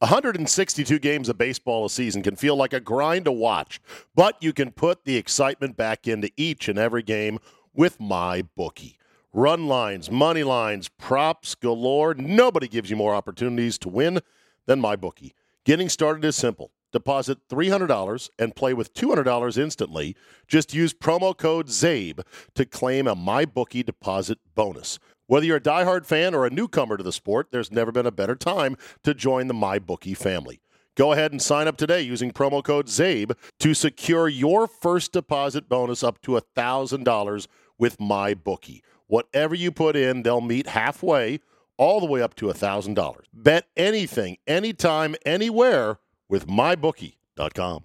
162 games of baseball a season can feel like a grind to watch, but you can put the excitement back into each and every game with my bookie. Run lines, money lines, props galore. Nobody gives you more opportunities to win than my bookie. Getting started is simple. Deposit $300 and play with $200 instantly. Just use promo code ZABE to claim a MyBookie deposit bonus. Whether you're a diehard fan or a newcomer to the sport, there's never been a better time to join the MyBookie family. Go ahead and sign up today using promo code ZABE to secure your first deposit bonus up to $1,000 with MyBookie. Whatever you put in, they'll meet halfway, all the way up to $1,000. Bet anything, anytime, anywhere with mybookie.com.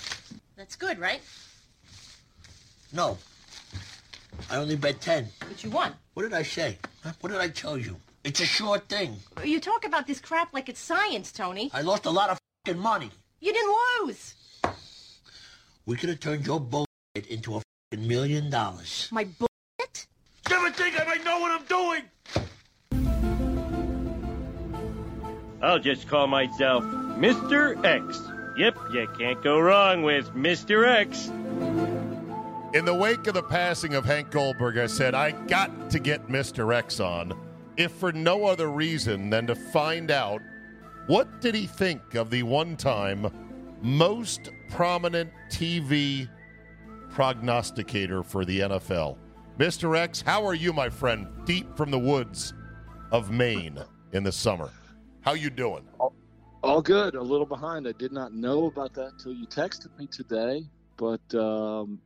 That's good, right? No. I only bet 10. But you won. What did I say? Huh? What did I tell you? It's a short thing. You talk about this crap like it's science, Tony. I lost a lot of fucking money. You didn't lose. We could have turned your bullshit into a fucking million dollars. My bullshit? Never think I might know what I'm doing! I'll just call myself Mr. X. Yep, you can't go wrong with Mr. X. In the wake of the passing of Hank Goldberg, I said, I got to get Mr. X on, if for no other reason than to find out what did he think of the one time most prominent TV prognosticator for the NFL. Mr. X, how are you, my friend, deep from the woods of Maine in the summer? How you doing? All good. A little behind. I did not know about that until you texted me today. But um,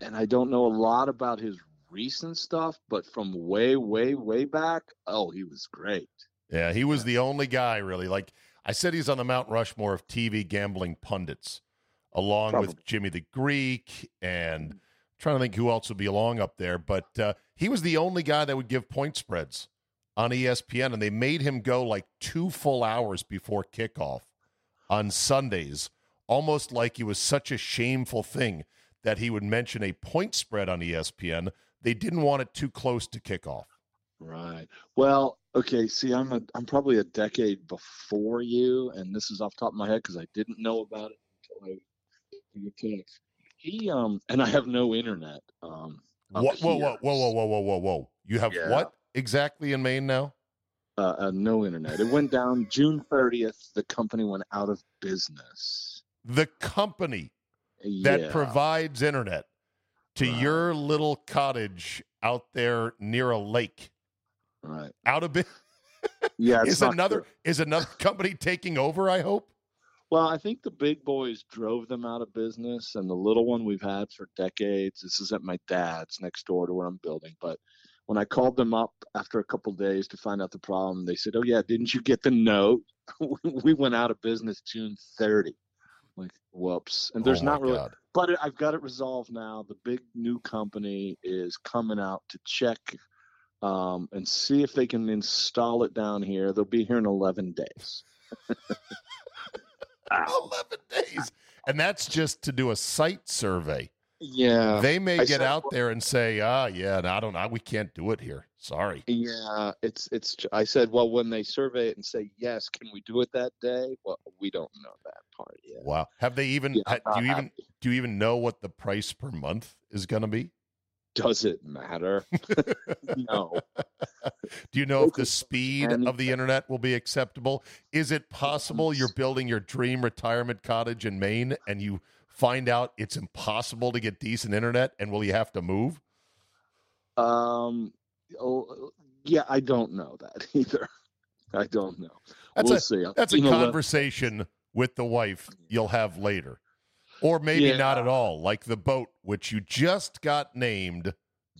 and I don't know a lot about his recent stuff, but from way, way, way back, oh, he was great. Yeah, he was the only guy really. Like I said, he's on the Mount Rushmore of TV gambling pundits, along Probably. with Jimmy the Greek and I'm trying to think who else would be along up there. But uh, he was the only guy that would give point spreads on ESPN, and they made him go like two full hours before kickoff on Sundays, almost like it was such a shameful thing that he would mention a point spread on ESPN. They didn't want it too close to kickoff. Right. Well, okay. See, I'm a, I'm probably a decade before you, and this is off the top of my head because I didn't know about it until I you text. He um, and I have no internet. Um, up whoa, whoa, whoa, whoa, whoa, whoa, whoa, whoa! You have Yeah. what exactly in Maine now? Uh, uh, no internet. It went down June 30th. The company went out of business. The company that provides internet to Right. your little cottage out there near a lake. Right. Out of business. Yeah. is another good. is another company taking over? I hope. Well, I think the big boys drove them out of business, and the little one we've had for decades. This is at my dad's next door to where I'm building. But when I called them up after a couple days to find out the problem, they said, "Oh yeah, didn't you get the note? we went out of business June 30." Like, whoops. And there's Oh, not really, God. but I've got it resolved now. The big new company is coming out to check um, and see if they can install it down here. They'll be here in 11 days. Eleven days, and that's just to do a site survey. Yeah. they may I get out there and say, "Ah, yeah, no, I don't know, we can't do it here. Sorry." Yeah, it's it's. I said, well, when they survey it and say yes, can we do it that day? Well, we don't know that part yet. Wow. Have they even? Yeah, ha- do you even do you even know what the price per month is going to be? Does it matter? no. Do you know if the speed of the internet will be acceptable? Is it possible you're building your dream retirement cottage in Maine and you find out it's impossible to get decent internet and will you have to move? Um. Oh, yeah, I don't know that either. I don't know. That's we'll a- see. That's a You what? conversation with the wife you'll have later. Or maybe not at all, like the boat which you just got named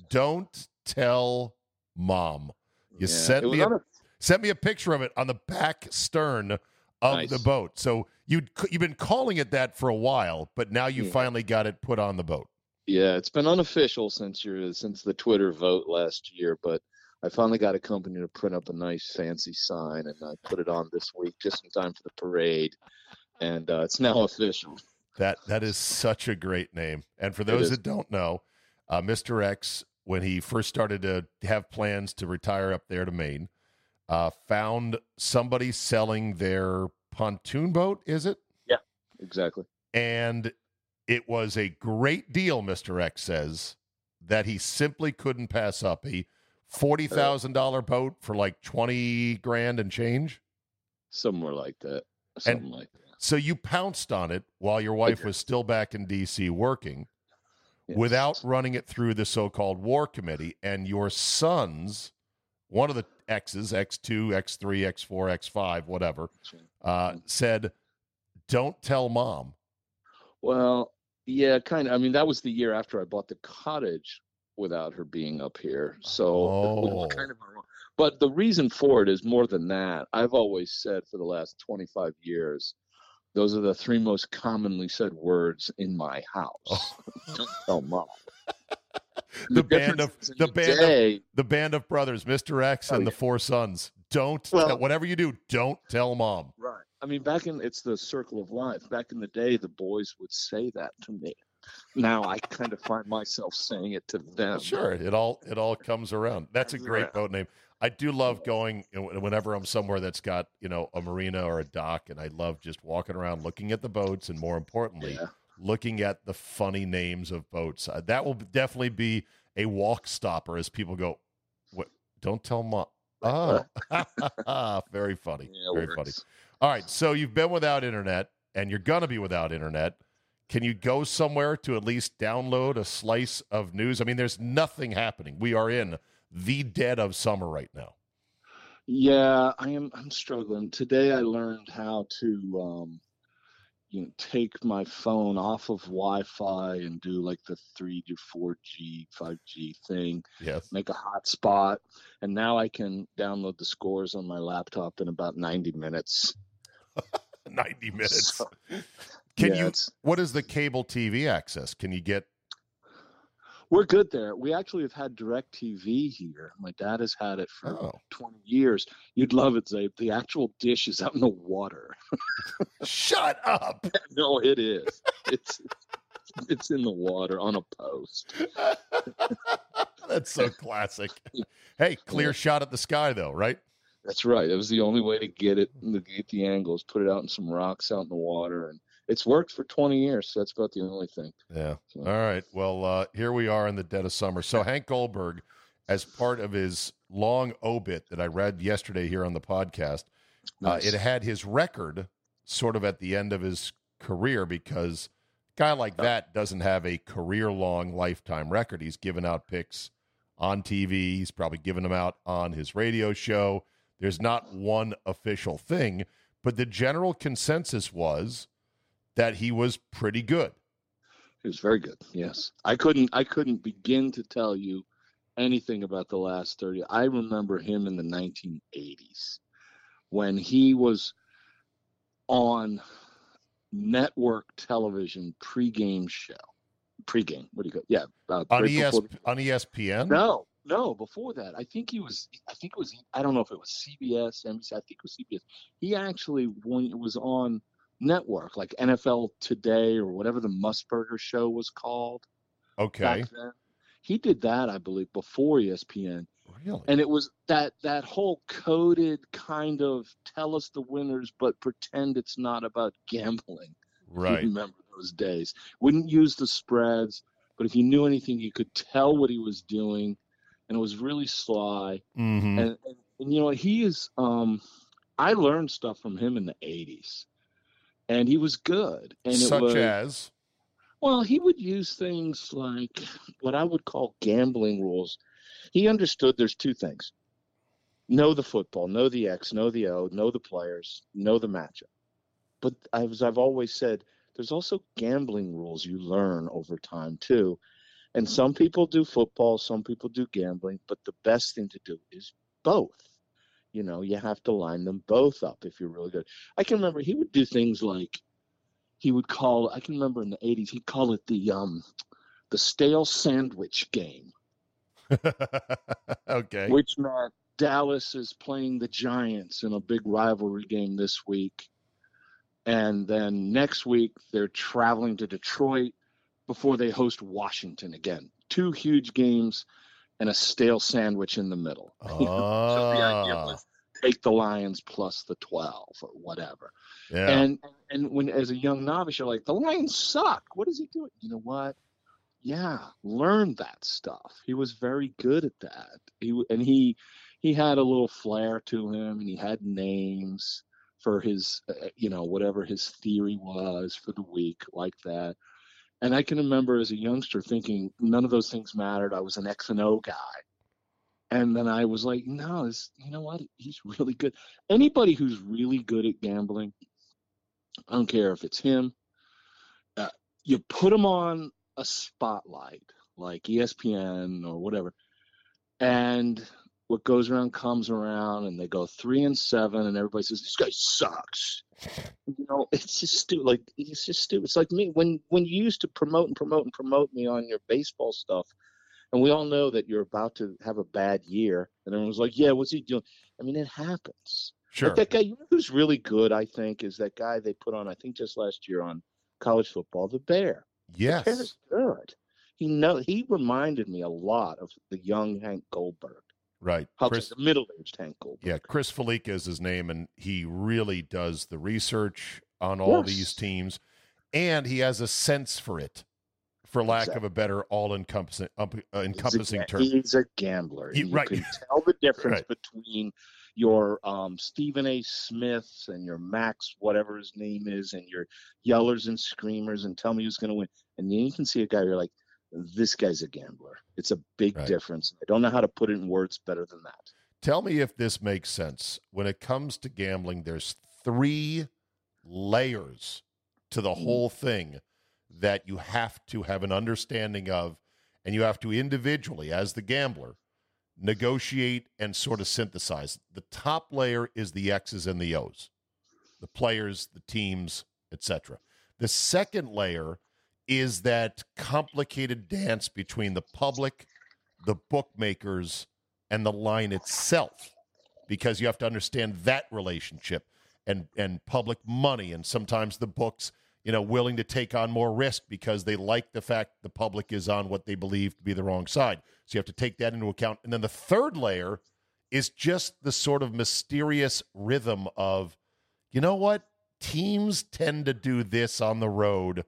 Don't Tell Mom. You Yeah, sent me a a- sent me a picture of it on the back stern of Nice. the boat. So you you've been calling it that for a while, but now you Yeah. finally got it put on the boat. Yeah, it's been unofficial since your since the Twitter vote last year, but I finally got a company to print up a nice fancy sign, and I put it on this week just in time for the parade, and uh, it's now official. That that is such a great name. And for those that don't know, uh, Mr. X, when he first started to have plans to retire up there to Maine, uh, found somebody selling their pontoon boat. Is it? Yeah, exactly. and it was a great deal, Mr. X says, that he simply couldn't pass up. A forty thousand dollar boat for like twenty grand and change. Somewhere like that. Something like that. So you pounced on it while your wife was still back in DC working Yes. without running it through the so-called war committee and your sons one of the x's x2 x3 x4 x5 whatever uh, said don't tell mom Well, yeah, kind of. I mean, that was the year after I bought the cottage without her being up here. So Oh. kind of but the reason for it is more than that. I've always said for the last 25 years, those are the three most commonly said words in my house. Don't tell mom. The band of- the band of- the band of brothers mr x Oh, and the four sons don't Well- tell, whatever you do don't tell mom Right. I mean, back in it's the circle of life. Back in the day, the boys would say that to me. Now I kind of find myself saying it to them. Sure, it all it all comes around. That's a great boat name. I do love going whenever I'm somewhere that's got you know a marina or a dock, and I love just walking around, looking at the boats, and more importantly, Yeah. Looking at the funny names of boats. Uh, that will definitely be a walk stopper as people go. What? Don't tell mom. Oh, very funny. Yeah, very funny. All right, so you've been without internet, and you're gonna be without internet. Can you go somewhere to at least download a slice of news? I mean, there's nothing happening. We are in the dead of summer right now. Yeah, I am. I'm struggling. Today, I learned how to, um, you know, take my phone off of Wi-Fi and do like the three to four G, five G thing. Yes. Make a hotspot, and now I can download the scores on my laptop in about 90 minutes. 90 minutes. So, Can yeah, you what is the cable TV access? Can you get We're good there. We actually have had DirecTV here. My dad has had it for Oh. 20 years. You'd love it, Zabe. The actual dish is out in the water. Shut up. no, it is. It's it's in the water on a post. That's so classic. Hey, clear shot at the sky though, right? That's right. That was the only way to get it to get the angles. Put it out in some rocks out in the water, and it's worked for 20 years. So that's about the only thing. Yeah. So- All right. Well, uh, here we are in the dead of summer. So Hank Goldberg, as part of his long obit that I read yesterday here on the podcast, uh, it had his record sort of at the end of his career because a guy like that doesn't have a career long lifetime record. He's given out picks on TV. He's probably given them out on his radio show. There's not one official thing, but the general consensus was that he was pretty good. It was very good. Yes, I couldn't. I couldn't begin to tell you anything about the last thirty. I remember him in the 1980s when he was on network television pregame show. Pregame. What do you call? Yeah, uh, on, right ES, the- on ESPN. No, no. Before that, I think he was. I think it was. I don't know if it was CBS, NBC. I think it was CBS. He actually, when it was on network, like NFL Today or whatever the Musburger show was called, Okay. He did that, I believe, before ESPN. Really? and it was that that whole coded kind of tell us the winners but pretend it's not about gambling right. remember those days wouldn't use the spreads but if you knew anything you could tell what he was doing and it was really sly hmm and, and, and you know he is um i learned stuff from him in the 80s and he was good and it Such was as. well, he would use things like what I would call gambling rules. He understood there's two things know the football, know the X, know the O, know the players, know the matchup. But as I've always said, there's also gambling rules you learn over time too. And some people do football, some people do gambling, but the best thing to do is both. You know, you have to line them both up if you're really good. I can remember he would do things like he would call I can remember in the 80s he'd call it the um the stale sandwich game okay. which meant Dallas is playing the Giants in a big rivalry game this week and then next week they're traveling to Detroit before they host Washington again two huge games and a stale sandwich in the middle So the idea Ah, was take the Lions plus the 12 or whatever yeah. And and when as a young novice, you're like, the Lions suck. What is he doing? You know what? Yeah, learn that stuff. He was very good at that. He and he he had a little flair to him, and he had names for his uh, you know whatever his theory was for the week like that. And I can remember as a youngster thinking none of those things mattered. I was an X and O guy. And then I was like, no, this, you know what? He's really good. Anybody who's really good at gambling, I don't care if it's him. Uh, you put him on a spotlight like ESPN or whatever, and what goes around comes around, and they go three and seven, and everybody says this guy sucks. You know, it's just stupid. Like it's just stupid. It's like me when when you used to promote and promote and promote me on your baseball stuff, and we all know that you're about to have a bad year, and everyone's like, "Yeah, what's he doing?" I mean, it happens. sure. Like that guy, you know who's really good, I think, is that guy they put on, I think just last year on college football, the Bear. The yes. Bear's good. He know he reminded me a lot of the young Hank Goldberg. Right. Chris, the middle aged Hank Goldberg. yeah, Chris Fallica is his name, and he really does the research on all these teams, and he has a sense for it, for lack of a better all-encompassing uh, He's a encompassing term. He's a gambler. He- you right. can tell the difference Right. between your um, Stephen A. Smiths and your Max, whatever his name is, and your yellers and screamers, and tell me who's going to win. And then you can see a guy. You're like, this guy's a gambler. It's a big Right. difference. I don't know how to put it in words better than that. Tell me if this makes sense. When it comes to gambling, there's three layers to the mm-hmm. whole thing that you have to have an understanding of, and you have to individually, as the gambler, negotiate and sort of synthesize. The top layer is the X's and the O's, the players, the teams, etc. The second layer is that complicated dance between the public, the bookmakers, and the line itself, because you have to understand that relationship and and public money, and sometimes the books, you know, willing to take on more risk because they like the fact the public is on what they believe to be the wrong side. So you have to take that into account. And then the third layer is just the sort of mysterious rhythm of, you know what? Teams tend to do this on the road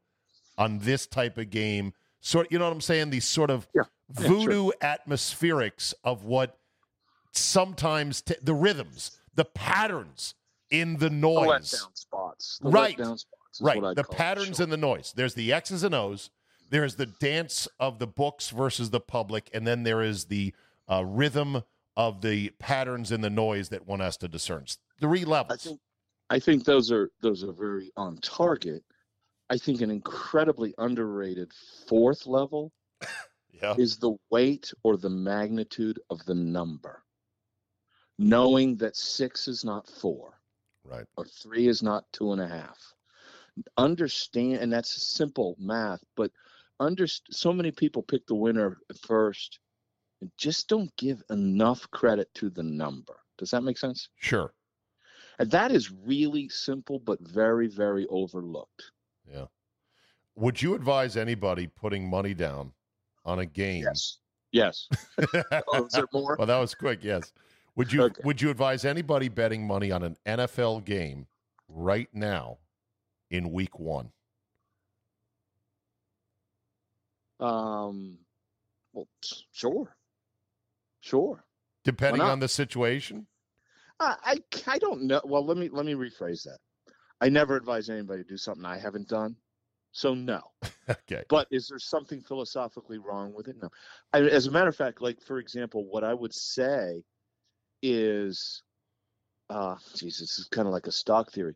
on this type of game. Sort you know what I'm saying? These sort of Yeah. Yeah, voodoo atmospherics of what sometimes t- the rhythms, the patterns in the The noise. letdown spots. The Right. spots is right. The patterns in the noise. There's the X's and O's. There's the dance of the books versus the public. And then there is the uh, rhythm of the patterns in the noise that one has to discern. Three I levels. think I think those are those are very on target. I think an incredibly underrated fourth level yeah. is the weight or the magnitude of the number. Knowing that six is not four Right. or three is not two and a half. Understand, and that's simple math, but under so many people pick the winner first and just don't give enough credit to the number. Does that make sense? Sure. And that is really simple, but very, very overlooked. Yeah. Would you advise anybody putting money down on a game. Yes. Yes. oh, is there more? well, that was quick. Yes. Would you Okay. would you advise anybody betting money on an NFL game right now in Week One? Um, well, sure, sure. Depending on the situation. I, I I don't know. Well, let me let me rephrase that. I never advise anybody to do something I haven't done, so no. Okay. But is there something philosophically wrong with it? No. I, as a matter of fact, like for example, what I would say is, uh, Jesus, this is kind of like a stock theory,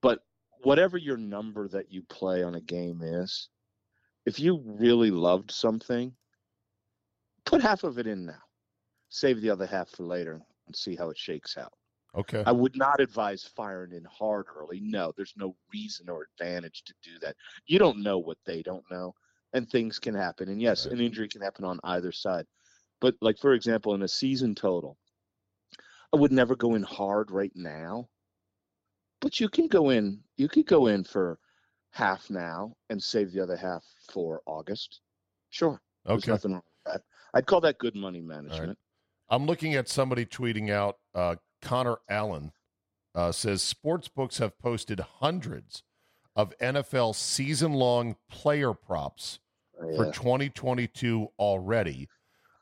but whatever your number that you play on a game is, if you really loved something, put half of it in now, save the other half for later, and see how it shakes out. Okay. I would not advise firing in hard early. No, there's no reason or advantage to do that. You don't know what they don't know, and things can happen. And yes, Right. an injury can happen on either side. But like for example, in a season total, I would never go in hard right now. But you can go in. You could go in for half now and save the other half for August. Sure, Okay. there's nothing wrong with that. I'd call that good money management. I'm looking at somebody tweeting out. Uh, Connor Allen uh, says sports books have posted hundreds of NFL season-long player props for Yeah. 2022 already.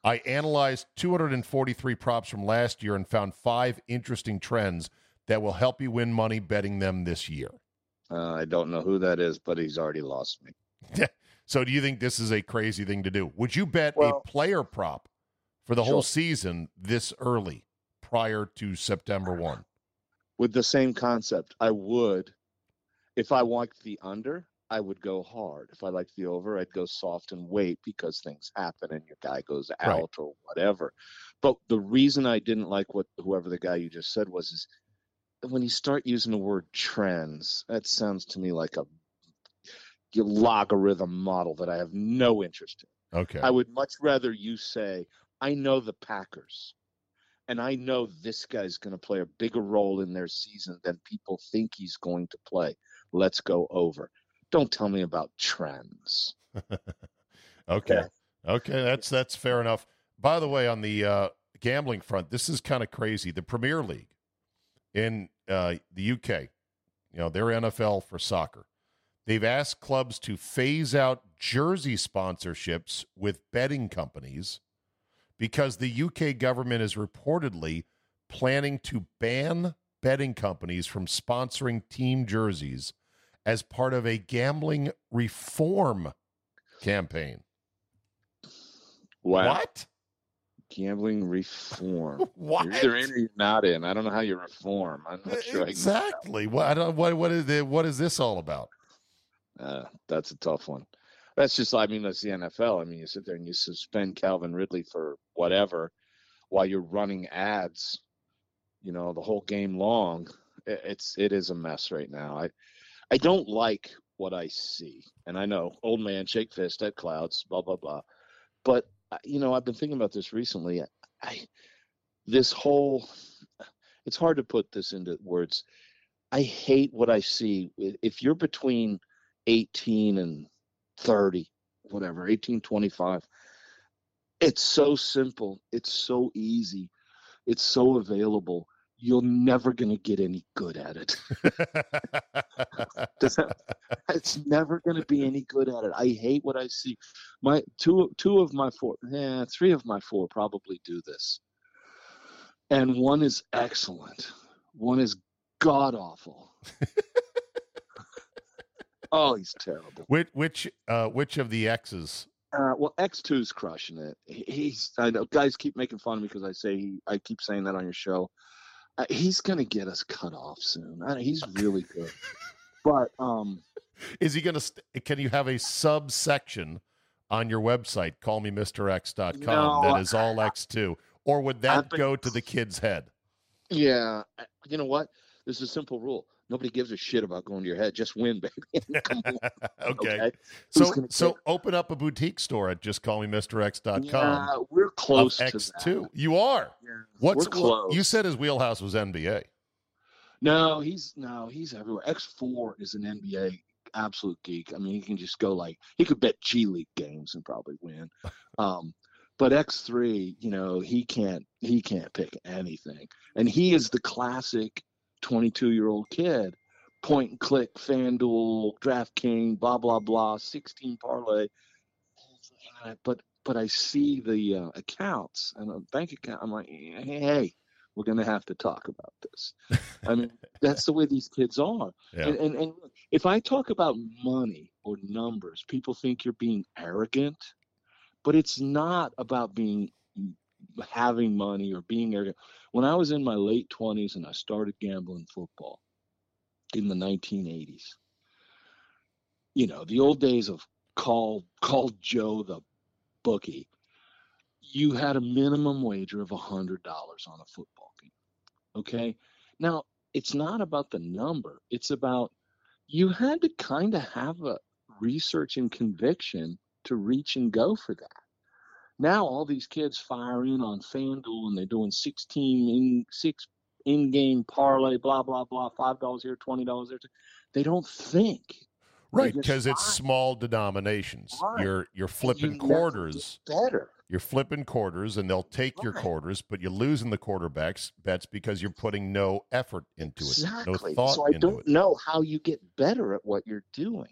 I analyzed 243 props from last year and found five interesting trends that will help you win money betting them this year. Uh, I don't know who that is, but he's already lost me. So, do you think this is a crazy thing to do? Would you bet Well- a player prop for the whole season this early prior to September 1? with the same concept. I would, if I liked the under, I would go hard. If I liked the over, I'd go soft and wait because things happen and your guy goes Right. out or whatever. But the reason I didn't like what whoever the guy you just said was is when you start using the word trends, that sounds to me like a logarithm model that I have no interest in. Okay. I would much rather you say, I know the Packers, and I know this guy's going to play a bigger role in their season than people think he's going to play. Let's go over. Don't tell me about trends. Okay. Yeah. Okay, that's that's fair enough. By the way, on the uh, gambling front, this is kind of crazy. The Premier League in uh, the UK, you know, their NFL for soccer, they've asked clubs to phase out jersey sponsorships with betting companies because the UK government is reportedly planning to ban betting companies from sponsoring team jerseys as part of a gambling reform campaign. Wow. What? Gambling reform. What? You're either in or you're not in. I don't know how you reform. I'm not sure. I exactly. What, I don't, what, what, is what is this all about? Uh, that's a tough one. That's just, I mean, that's the NFL. I mean, you sit there and you suspend Calvin Ridley for whatever while you're running ads, you know, the whole game long. It's, it is a mess right now. I, I don't like what I see. And I know, old man, shake fist at clouds, blah, blah, blah. But, uh, you know, I've been thinking about this recently. I, this whole, it's hard to put this into words. I hate what I see. If you're between 18 and 30 whatever 1825. it's so simple. It's so easy. It's so available. You're never going to get any good at it. Does that- it's never going to be any good at it. I hate what i see. My two two of my four yeah three of my four probably do this. And one is excellent. One is god awful oh he's terrible which which uh, which of the X's? uh, well, X 2s crushing it. He- He's I know guys keep making fun of me because I say he, I keep saying that on your show. Uh, he's gonna get us cut off soon. I, he's really good, but um, Is he to? St- can you have a subsection on your website? Call me Mister X Callmemrx.com No, that is all X two, or would that been- go to the kid's head? yeah, you know what? There's a simple rule. Nobody gives a shit about going to your head. Just win, baby. Okay. okay? So so care? open up a boutique store at justcallmemrx.com. Yeah, we're close to X that. two. You are. Yeah, What's we're close. You said his wheelhouse was NBA. No, he's no, he's everywhere. X four is an NBA absolute geek. I mean, he can just go like he could bet G League games and probably win. Um, but X3, you know, he can't he can't pick anything, and he is the classic 22 year old kid, point and click, FanDuel, DraftKings, blah blah blah, 16 parlay. But but I see the uh, accounts and a bank account. I'm like, hey, hey we're going to have to talk about this. I mean, that's the way these kids are. Yeah. And, and, and if I talk about money or numbers, people think you're being arrogant, but it's not about being having money or being arrogant. When I was in my late 20s and I started gambling football in the 1980s, you know, the old days of call call Joe the bookie, you had a minimum wager of $100 on a football game. Okay? Now, it's not about the number. It's about you had to kind of have a research and conviction to reach and go for that. Now all these kids fire in on FanDuel and they're doing 16 in six in-game parlay, blah blah blah, five dollars here, twenty dollars there. They don't think. Right, because it's small denominations. Right. You're you're flipping never quarters. Better. You're flipping quarters, and they'll take your quarters, but you're losing the quarterbacks bets because you're putting no effort into it, Exactly. no thought so I don't it. know how you get better at what you're doing.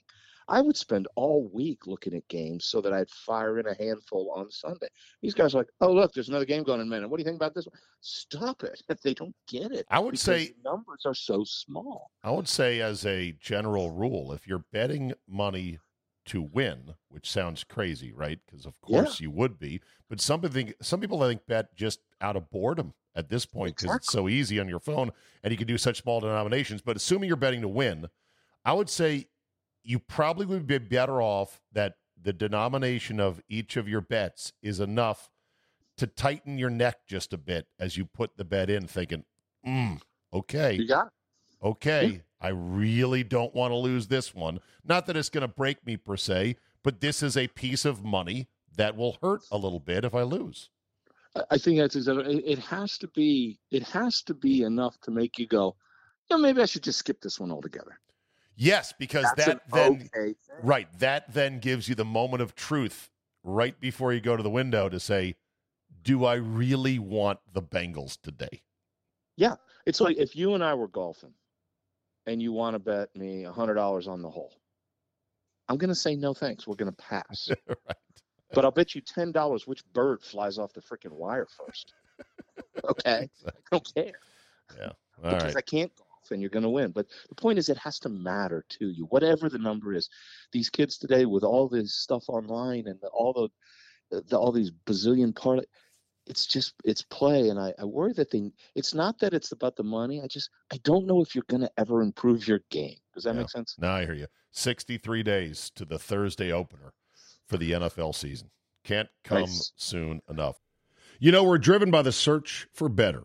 I would spend all week looking at games so that I'd fire in a handful on Sunday. These guys are like, oh, look, there's another game going in a minute. What do you think about this one? Stop it. If they don't get it. I would say- numbers are so small. I would say, as a general rule, if you're betting money to win, which sounds crazy, right? Because of Yeah. course you would be, but some people think some people I think bet just out of boredom at this point because it's so easy on your phone and you can do such small denominations. But assuming you're betting to win, I would say you probably would be better off that the denomination of each of your bets is enough to tighten your neck just a bit as you put the bet in, thinking, mm, okay, You got it. okay, I really don't want to lose this one. Not that it's going to break me per se, but this is a piece of money that will hurt a little bit if I lose. I- think that's exactly. It, it has to be. It has to be enough to make you go. Yeah, maybe I should just skip this one altogether. Yes, because That's that then okay right, that then gives you the moment of truth right before you go to the window to say, do I really want the Bengals today? Yeah, it's like if you and I were golfing, and you want to bet me a hundred dollars on the hole, I'm going to say no thanks. We're going to pass. right. but I'll bet you ten dollars which bird flies off the freaking wire first. Okay, I don't care Yeah. All because right. I can't golf, and you're going to win. But the point is, it has to matter to you, whatever the number is. These kids today, with all this stuff online and all the, the all these bazillion parlay, it's just it's play, and I, I worry that they. It's not that it's about the money. I just I don't know if you're going to ever improve your game. Does that Yeah. make sense? Now I hear you. 63 days to the Thursday opener for the NFL season. Can't come Nice. soon enough. You know, we're driven by the search for better.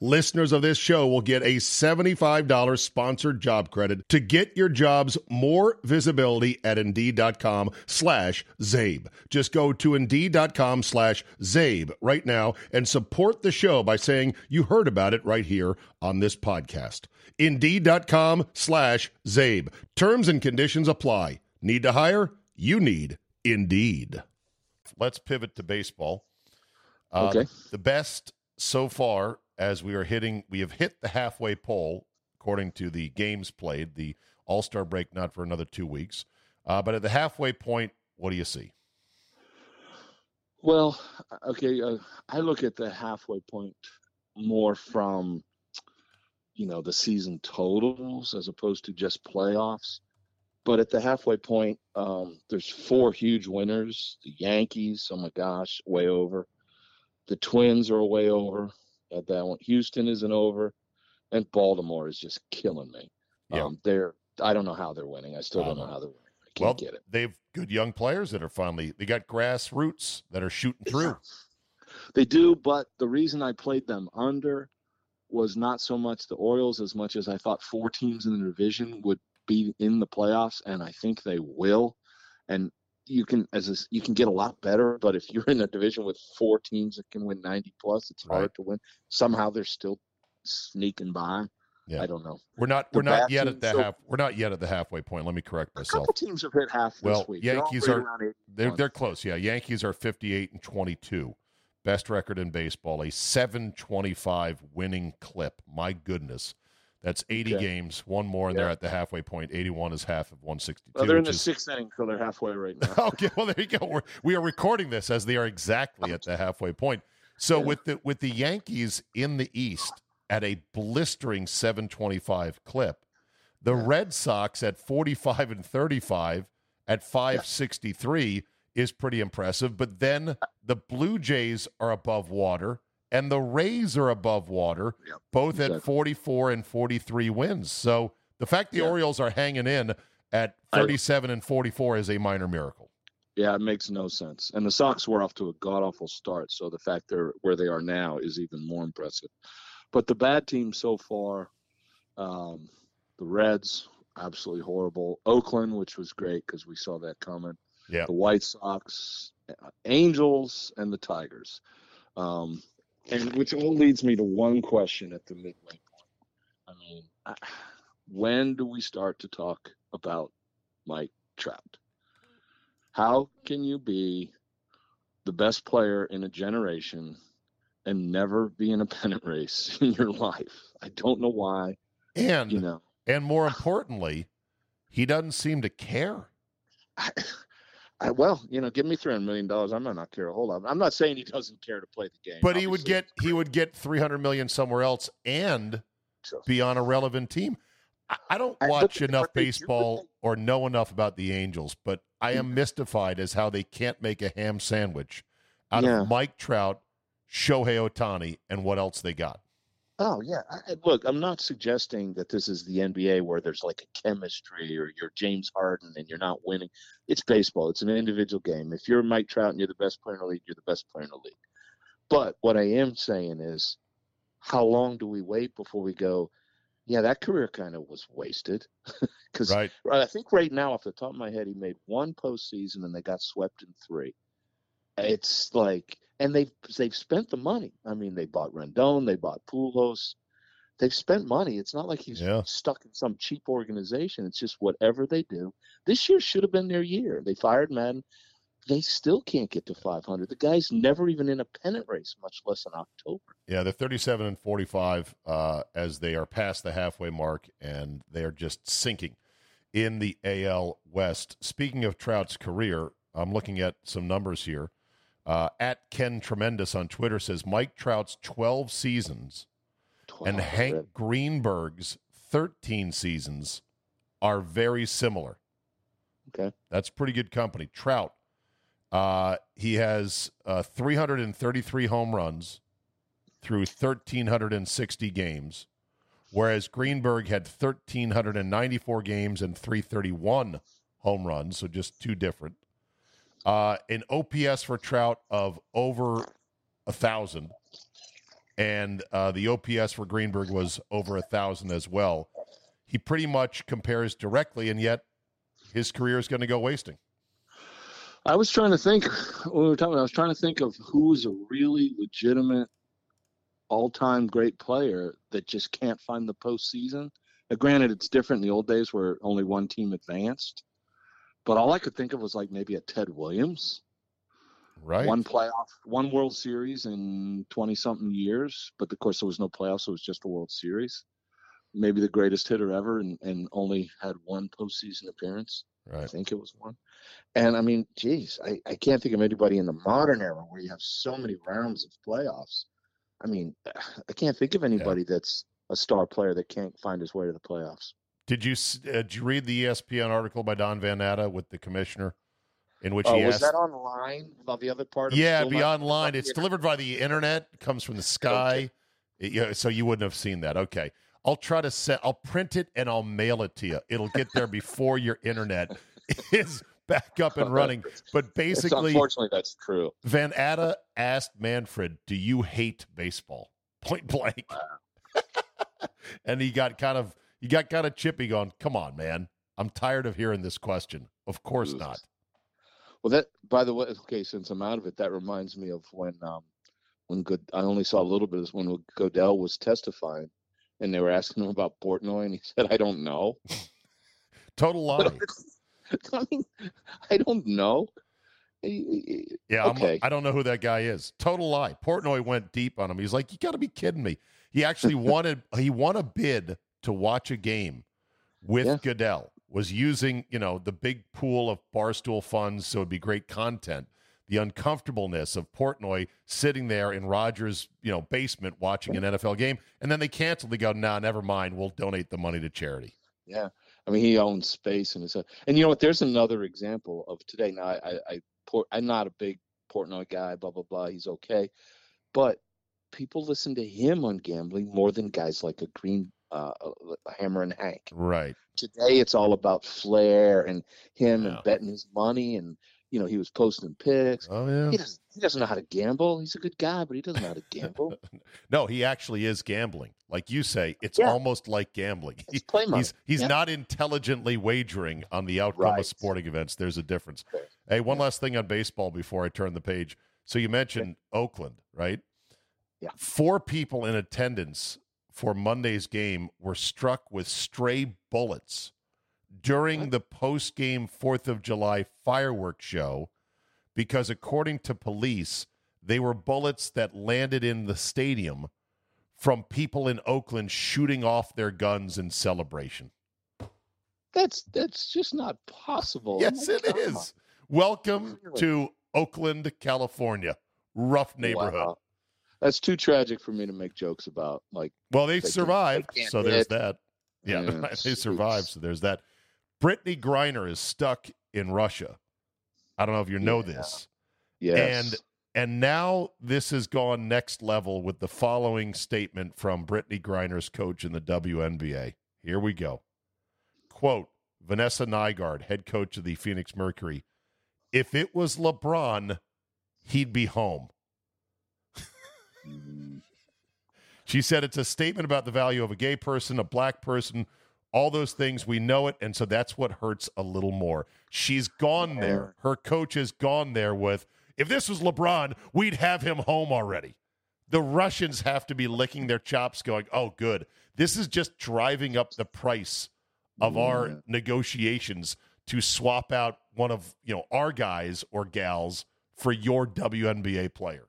Listeners of this show will get a $75 sponsored job credit to get your jobs more visibility at Indeed.com slash Zabe. Just go to Indeed.com slash Zabe right now and support the show by saying you heard about it right here on this podcast. Indeed.com slash Zabe. Terms and conditions apply. Need to hire? You need Indeed. Let's pivot to baseball. Uh, Okay. The best so far, as we are hitting, we have hit the halfway pole according to the games played. The All Star break not for another two weeks, uh, but at the halfway point, what do you see? Well, okay, uh, I look at the halfway point more from, you know, the season totals as opposed to just playoffs. But at the halfway point, um, there's four huge winners. The Yankees, oh my gosh, way over. The Twins are way over at that one. Houston isn't over, and Baltimore is just killing me. Yeah. Um, they're I don't know how they're winning. I still don't know know. how they're winning. I can't Well, get it. they've good young players that are finally they got grassroots that are shooting through. They do, but the reason I played them under was not so much the Orioles as much as I thought four teams in the division would be in the playoffs, and I think they will. And you can as a, you can get a lot better, but if you're in a division with four teams that can win 90 plus, it's hard to win. Somehow they're still sneaking by. Yeah. I don't know. We're not The we're not yet at the still- half we're not yet at the halfway point. Let me correct A myself. couple teams have hit half this Well, week. They're Yankees right are- They're they're close. Yeah, Yankees are 58 and 22. Best record in baseball, a 725 winning clip. My goodness. That's 80 Okay. games, one more and they're at the halfway point. 81 is half of 162. Well, they're in the is- sixth inning, so they're halfway right now. okay, well there you go. We're, we are recording this as they are exactly at the halfway point. So Yeah. with the with the Yankees in the East at a blistering 725 clip, the Yeah. Red Sox at 45 and 35 at 563 is pretty impressive, but then the Blue Jays are above water and the Rays are above water, both at 44 and 43 wins. So the fact the Yeah. Orioles are hanging in at I- 37 and 44 is a minor miracle. Yeah, it makes no sense. And the Sox were off to a god awful start, so the fact they're where they are now is even more impressive. But the bad teams so far, um, the Reds, absolutely horrible. Oakland, which was great because we saw that coming. Yeah. The White Sox, Angels, and the Tigers. Um, and which all leads me to one question at the midway point. I mean, I- when do we start to talk about Mike Trout? How can you be the best player in a generation and never be in a pennant race in your life? I don't know why. And You know, and more importantly, he doesn't seem to care. I, I well, you know, give me three hundred million dollars. I might not care a whole lot. I'm not saying he doesn't care to play the game, But he would get he would get 300 million somewhere else and So- be on a relevant team. I, I don't watch they- enough but they do baseball or know enough about the Angels, but I am mystified as how they can't make a ham sandwich out Yeah. of Mike Trout, Shohei Ohtani, and what else they got. Oh yeah, I, look, I'm not suggesting that this is the NBA where there's like a chemistry or you're James Harden and you're not winning. It's baseball. It's an individual game. If you're Mike Trout and you're the best player in the league, you're the best player in the league. But what I am saying is, how long do we wait before we go? Yeah, that career kind of was wasted. Because Right. I think right now, off the top of my head, he made one postseason and they got swept in three. It's like, and they've they've spent the money. I mean, they bought Rendon, they bought Pujols. They've spent money. It's not like he's Yeah. stuck in some cheap organization. It's just whatever they do. This year should have been their year. They fired Maddon. They still can't get to 500. The guy's never even in a pennant race, much less in October. Yeah, they're 37 and 45 uh, as they are past the halfway mark, and they are just sinking in the AL West. Speaking of Trout's career, I'm looking at some numbers here. Uh, at Ken Tremendous on Twitter says Mike Trout's 12 seasons 12, and Hank. Greenberg's 13 seasons are very similar. Okay. That's pretty good company. Trout, uh, he has uh, 333 home runs through 1,360 games, whereas Greenberg had 1,394 games and 331 home runs, so just two different. Uh, an OPS for Trout of over a thousand, and uh, the OPS for Greenberg was over a thousand as well. He pretty much compares directly, and yet his career is going to go wasting. I was trying to think when we were talking. I was trying to think of who is a really legitimate, all-time great player that just can't find the postseason. Now, granted, it's different in the old days where only one team advanced, but all I could think of was like maybe a Ted Williams, Right. one playoff, one World Series in twenty-something years. But of course, there was no playoffs; so it was just a World Series. Maybe the greatest hitter ever, and, and only had one postseason appearance. I think it was one. And I mean, geez, I, I can't think of anybody in the modern era where you have so many rounds of playoffs. I mean, I can't think of anybody that's a star player that can't find his way to the playoffs. Did you uh, did you read the ESPN article by Don Van Natta with the commissioner, in which Oh, he was asked? that online? About the other part? Yeah, be online. It's delivered by the internet. Comes from the sky. It- yeah, so you wouldn't have seen that. Okay, I'll try to set. I'll print it and I'll mail it to you. It'll get there before your internet is back up and running. But It's- basically, unfortunately, that's true. Van Natta asked Manfred, "Do you hate baseball?" Point blank. and he got kind of he got kind of chippy, going, "Come on, man, I'm tired of hearing this question." Of course Oof. not. Well, that by the way, okay, since I'm out of it, that reminds me of when um when good I only saw a little bit of this when Goodell was testifying, and they were asking him about Portnoy, and he said, "I don't know." Total lie. I mean, I don't know. Yeah, I'm, Okay. I don't know who that guy is. Total lie. Portnoy went deep on him. He's like, "You got to be kidding me." He actually wanted he won a bid to watch a game with Yeah. Goodell. Was using you know the big pool of barstool funds, so it'd be great content. The uncomfortableness of Portnoy sitting there in Rogers' you know basement watching an NFL game, and then they canceled. They go, "Nah, never mind. We'll donate the money to charity." Yeah, I mean, he owns space and his. And you know what? There's another example of today. Now, I, I, I Port, I'm not a big Portnoy guy. Blah blah blah. He's okay, but people listen to him on gambling more than guys like a Green, uh, a Hammer and Hank. Right. Today, it's all about flair and him Yeah. and betting his money, and you know, he was posting pics. Oh yeah. He doesn't. He doesn't know how to gamble. He's a good guy, but he doesn't know how to gamble. No, he actually is gambling. Like you say, it's Yeah. almost like gambling. Money. He's he's Yeah. not intelligently wagering on the outcome Right. of sporting events. There's a difference. Okay. Hey, one last thing on baseball before I turn the page. So you mentioned Oakland, right? Yeah. Four people in attendance for Monday's game were struck with stray bullets during the post-game 4th of July fireworks show because according to police, they were bullets that landed in the stadium from people in Oakland shooting off their guns in celebration. That's that's just not possible. Oh Yes, my it God. is. Welcome Really? to Oakland, California. Rough neighborhood. Wow. That's too tragic for me to make jokes about. Like, Well, they They survived, can't so there's hit. that. Yeah, Yeah, they survived, so there's that. Brittney Griner is stuck in Russia. I don't know if you know Yeah. this. yes, And and now this has gone next level with the following statement from Brittney Griner's coach in the WNBA. Here we go. Quote, Vanessa Nygaard, head coach of the Phoenix Mercury. If it was LeBron, he'd be home. She said it's a statement about the value of a gay person, a black person, all those things. We know it. And so that's what hurts a little more. She's gone there. Her coach has gone there with, if this was LeBron, we'd have him home already. The Russians have to be licking their chops, going, oh, good. This is just driving up the price of Yeah. our negotiations to swap out one of you know our guys or gals for your WNBA player.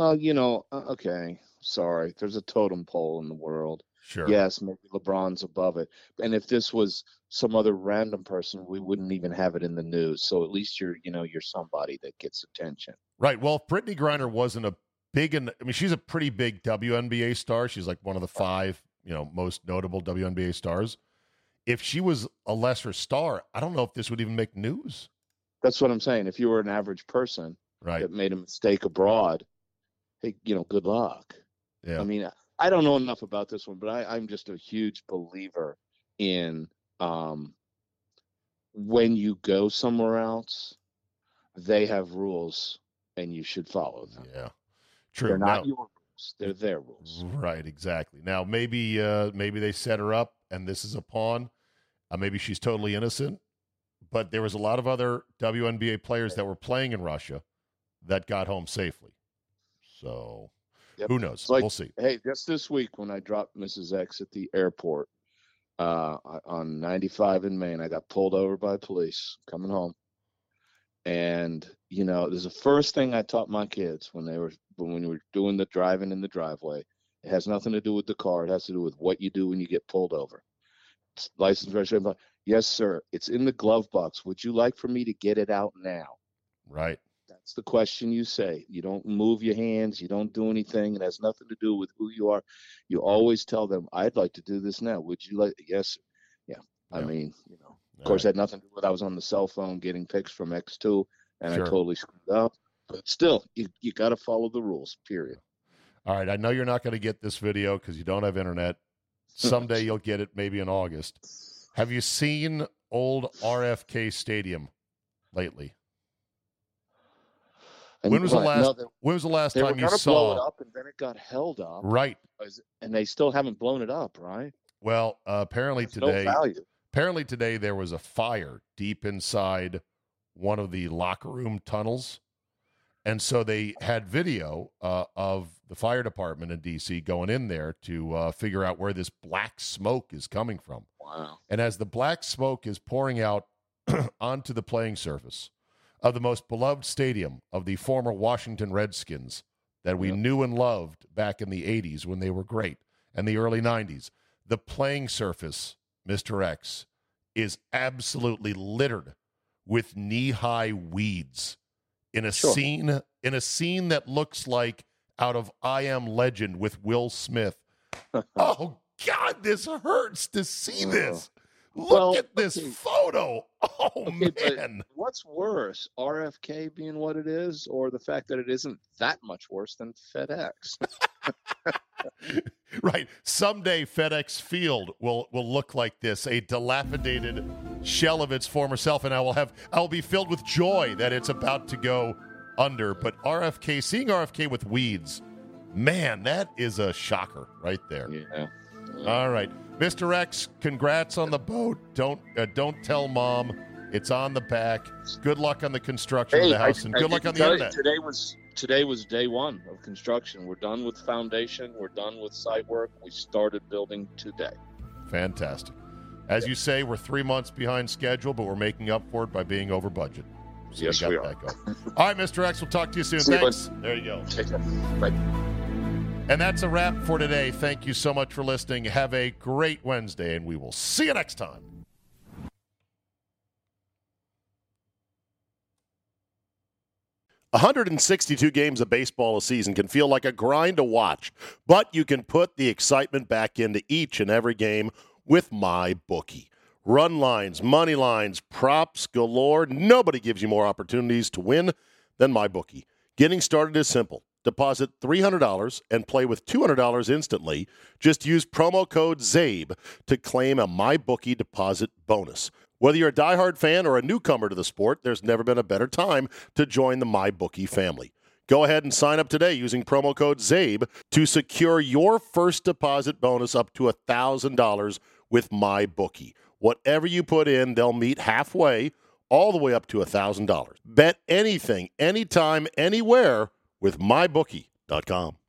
Well, you know, uh, okay. Sorry, there's a totem pole in the world. Sure. Yes, maybe LeBron's above it. And if this was some other random person, we wouldn't even have it in the news. So at least you're, you know, you're somebody that gets attention. Right. Well, if Brittney Griner wasn't a big, and I mean, she's a pretty big WNBA star. She's like one of the five, you know, most notable WNBA stars. If she was a lesser star, I don't know if this would even make news. That's what I'm saying. If you were an average person Right. that made a mistake abroad, hey, you know, good luck. Yeah. I mean, I don't know enough about this one, but I, I'm just a huge believer in um, when you go somewhere else, they have rules and you should follow them. yeah. True. They're not Now- your rules; they're their rules. Right, exactly. Now maybe uh maybe they set her up and this is a pawn. Uh, maybe she's totally innocent. But there was a lot of other WNBA players that were playing in Russia that got home safely. So Yep. who knows? Like- we'll see. Hey, just this week when I dropped Mrs. X at the airport uh, on 95 in Maine, I got pulled over by police coming home. And you know, there's the first thing I taught my kids when they were when we were doing the driving in the driveway. It has nothing to do with the car. It has to do with what you do when you get pulled over. It's license registration. Yes, sir. It's in the glove box. Would you like for me to get it out now? Right. That's the question you say. You don't move your hands. You don't do anything. It has nothing to do with who you are. You always tell them, I'd like to do this now. Would you like? Yes. sir." Yeah. I mean, you know, of All course, right. it had nothing to do with I was on the cell phone getting pics from X2, and Sure. I totally screwed up. But still, you you got to follow the rules. Period. All right, I know you're not going to get this video because you don't have internet. Someday you'll get it, maybe in August. Have you seen old RFK Stadium lately? And When was the last no, they, When was the last time you gonna blow it up, and then it got held up, Right. and they still haven't blown it up, right? Well, uh, apparently There's today, no value. apparently today there was a fire deep inside one of the locker room tunnels, and so they had video uh, of the fire department in DC going in there to uh, figure out where this black smoke is coming from. Wow. And as the black smoke is pouring out onto the playing surface of the most beloved stadium of the former Washington Redskins that we Yep. knew and loved back in the 80s when they were great and the early 90s, the playing surface, Mr. X, is absolutely littered with knee-high weeds in a Sure. scene in a scene that looks like out of I Am Legend with Will Smith. oh God, this hurts to see oh. this. Look Well, at this okay. photo. Oh Okay, man. What's worse, RFK being what it is, or the fact that it isn't that much worse than FedEx? Right. Someday FedEx Field will will look like this, a dilapidated shell of its former self, and I will have I will be filled with joy that it's about to go under. But RFK, seeing RFK with weeds, man, that is a shocker right there. yeah. All right, Mr. X, congrats on the boat. Don't uh, don't tell mom. It's on the back. Good luck on the construction of the house, I, and I good luck on the tell you. Today was today was day one of construction. We're done with foundation. We're done with site work. We started building today. Fantastic. As you say, we're three months behind schedule, but we're making up for it by being over budget. So Yes, you got we that going. All right, Mr. X, we'll talk to you soon. See you. Thanks. There you go. Take care. Bye. And that's a wrap for today. Thank you so much for listening. Have a great Wednesday, and we will see you next time. One 162 games of baseball a season can feel like a grind to watch, but you can put the excitement back into each and every game with my bookie. Run lines, money lines, props galore. Nobody gives you more opportunities to win than MyBookie. Getting started is simple. Deposit $300 and play with $200 instantly. Just use promo code ZABE to claim a MyBookie deposit bonus. Whether you're a diehard fan or a newcomer to the sport, there's never been a better time to join the MyBookie family. Go ahead and sign up today using promo code ZABE to secure your first deposit bonus up to $1,000 with MyBookie. Whatever you put in, they'll meet halfway, all the way up to $1,000. Bet anything, anytime, anywhere with MyBookie.com.